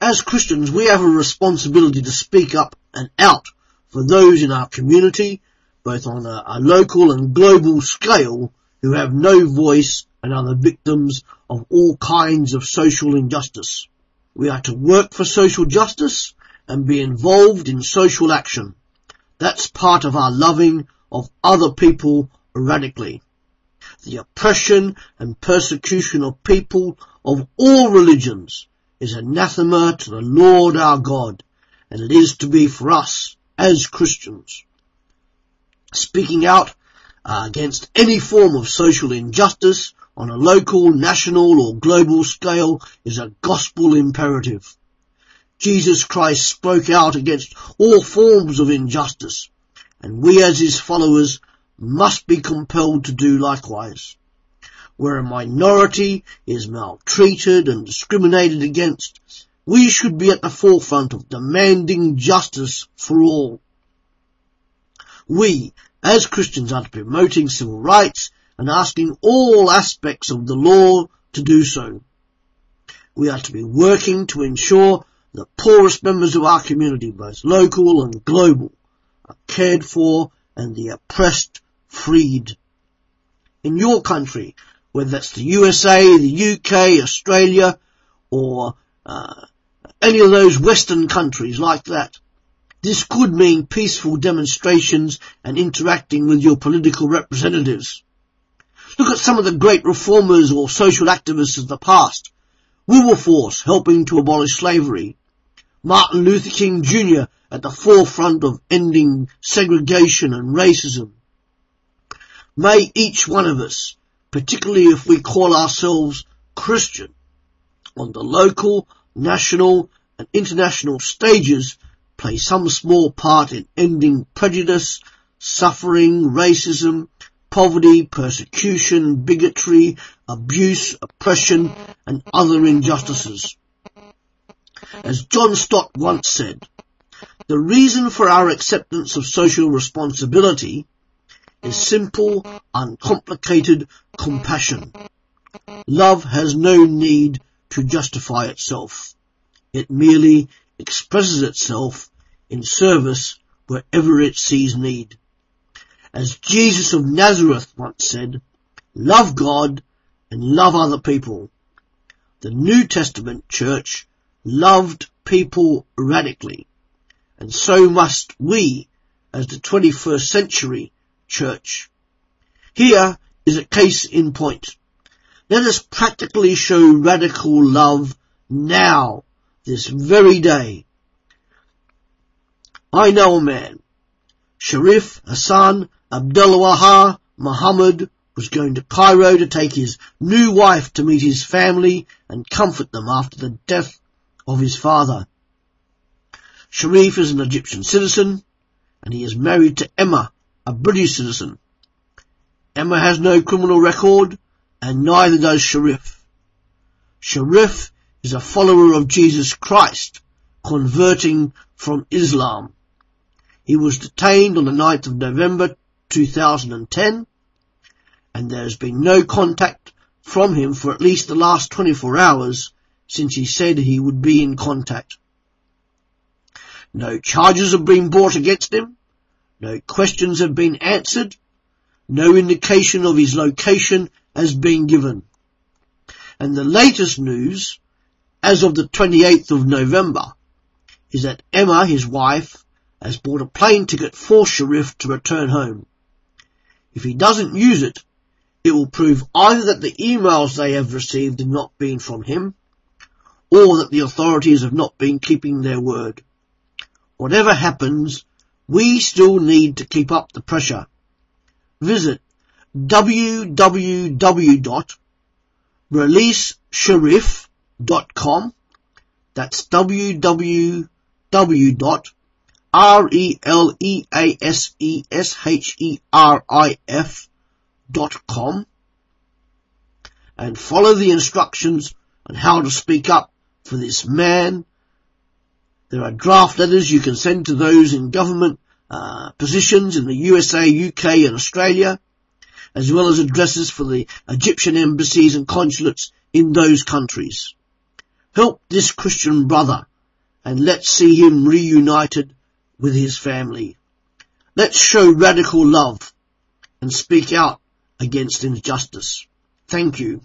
As Christians, we have a responsibility to speak up and out for those in our community, both on a, a local and global scale, who have no voice and are the victims of all kinds of social injustice. We are to work for social justice and be involved in social action. That's part of our loving of other people radically. The oppression and persecution of people of all religions is anathema to the Lord our God, and it is to be for us as Christians. Speaking out uh, against any form of social injustice on a local, national or global scale is a gospel imperative. Jesus Christ spoke out against all forms of injustice, and we as his followers must be compelled to do likewise where a minority is maltreated and discriminated against, we should be at the forefront of demanding justice for all. We, as Christians, are promoting civil rights and asking all aspects of the law to do so. We are to be working to ensure the poorest members of our community, both local and global, are cared for and the oppressed freed. In your country, whether that's the USA, the UK, Australia, or uh, any of those Western countries like that. This could mean peaceful demonstrations and interacting with your political representatives. Look at some of the great reformers or social activists of the past. Wilberforce helping to abolish slavery. Martin Luther King Jr. at the forefront of ending segregation and racism. May each one of us particularly if we call ourselves Christian, on the local, national and international stages play some small part in ending prejudice, suffering, racism, poverty, persecution, bigotry, abuse, oppression and other injustices. As John Stott once said, the reason for our acceptance of social responsibility is simple, uncomplicated compassion. Love has no need to justify itself. It merely expresses itself in service wherever it sees need. As Jesus of Nazareth once said, love God and love other people. The New Testament church loved people radically, and so must we as the 21st century church. Here is a case in point. Let us practically show radical love now, this very day. I know a man, Sherif Hassan Abdulwahab Muhammad was going to Cairo to take his new wife to meet his family and comfort them after the death of his father. Sherif is an Egyptian citizen and he is married to Emma, a British citizen. Emma has no criminal record, and neither does Sherif. Sherif is a follower of Jesus Christ, converting from Islam. He was detained on the 9th of November 2010, and there has been no contact from him for at least the last 24 hours since he said he would be in contact. No charges have been brought against him, no questions have been answered. No indication of his location has been given. And the latest news, as of the 28th of November, is that Emma, his wife, has bought a plane ticket for Sherif to return home. If he doesn't use it, it will prove either that the emails they have received have not been from him, or that the authorities have not been keeping their word. Whatever happens, we still need to keep up the pressure. Visit www.releasesherif.com. That's www.releasesherif.com and follow the instructions on how to speak up for this man there are draft letters you can send to those in government uh, positions in the USA, UK and Australia, as well as addresses for the Egyptian embassies and consulates in those countries. Help this Christian brother and let's see him reunited with his family. Let's show radical love and speak out against injustice. Thank you.